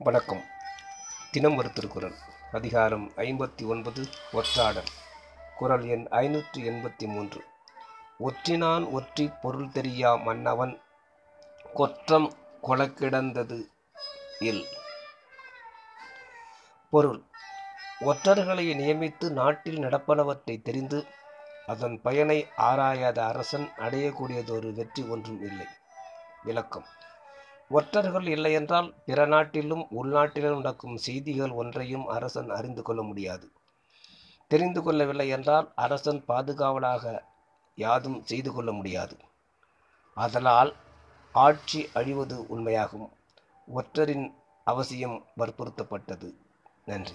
வணக்கம். தினம் ஒரு திருக்குறள். அதிகாரம் ஐம்பத்தி ஒன்பது ஒற்றாடல். குரல் எண் ஐநூற்றி எண்பத்தி மூன்று. ஒற்றினான் ஒற்றி பொருள் தெரியா மன்னவன்? கொற்றம் கொலக்கிடந்தது இல். பொருள். ஒற்றர்களை நியமித்து நாட்டில் நடப்பனவற்றை தெரிந்து அதன் பயனை ஆராயாத அரசன் அடையக்கூடியதொரு வெற்றி ஒன்றும் இல்லை. விளக்கம். ஒற்றர்கள் இல்லையென்றால் பிற நாட்டிலும் உள்நாட்டிலும் நடக்கும் செய்திகள் ஒன்றையும் அரசன் அறிந்து கொள்ள முடியாது. தெரிந்து கொள்ளவில்லை என்றால் அரசன் பாதுகாவலாக யாதும் செய்து கொள்ள முடியாது. அதனால் ஆட்சி அழிவது உண்மையாகும். ஒற்றரின் அவசியம் வற்புறுத்தப்பட்டது. நன்றி.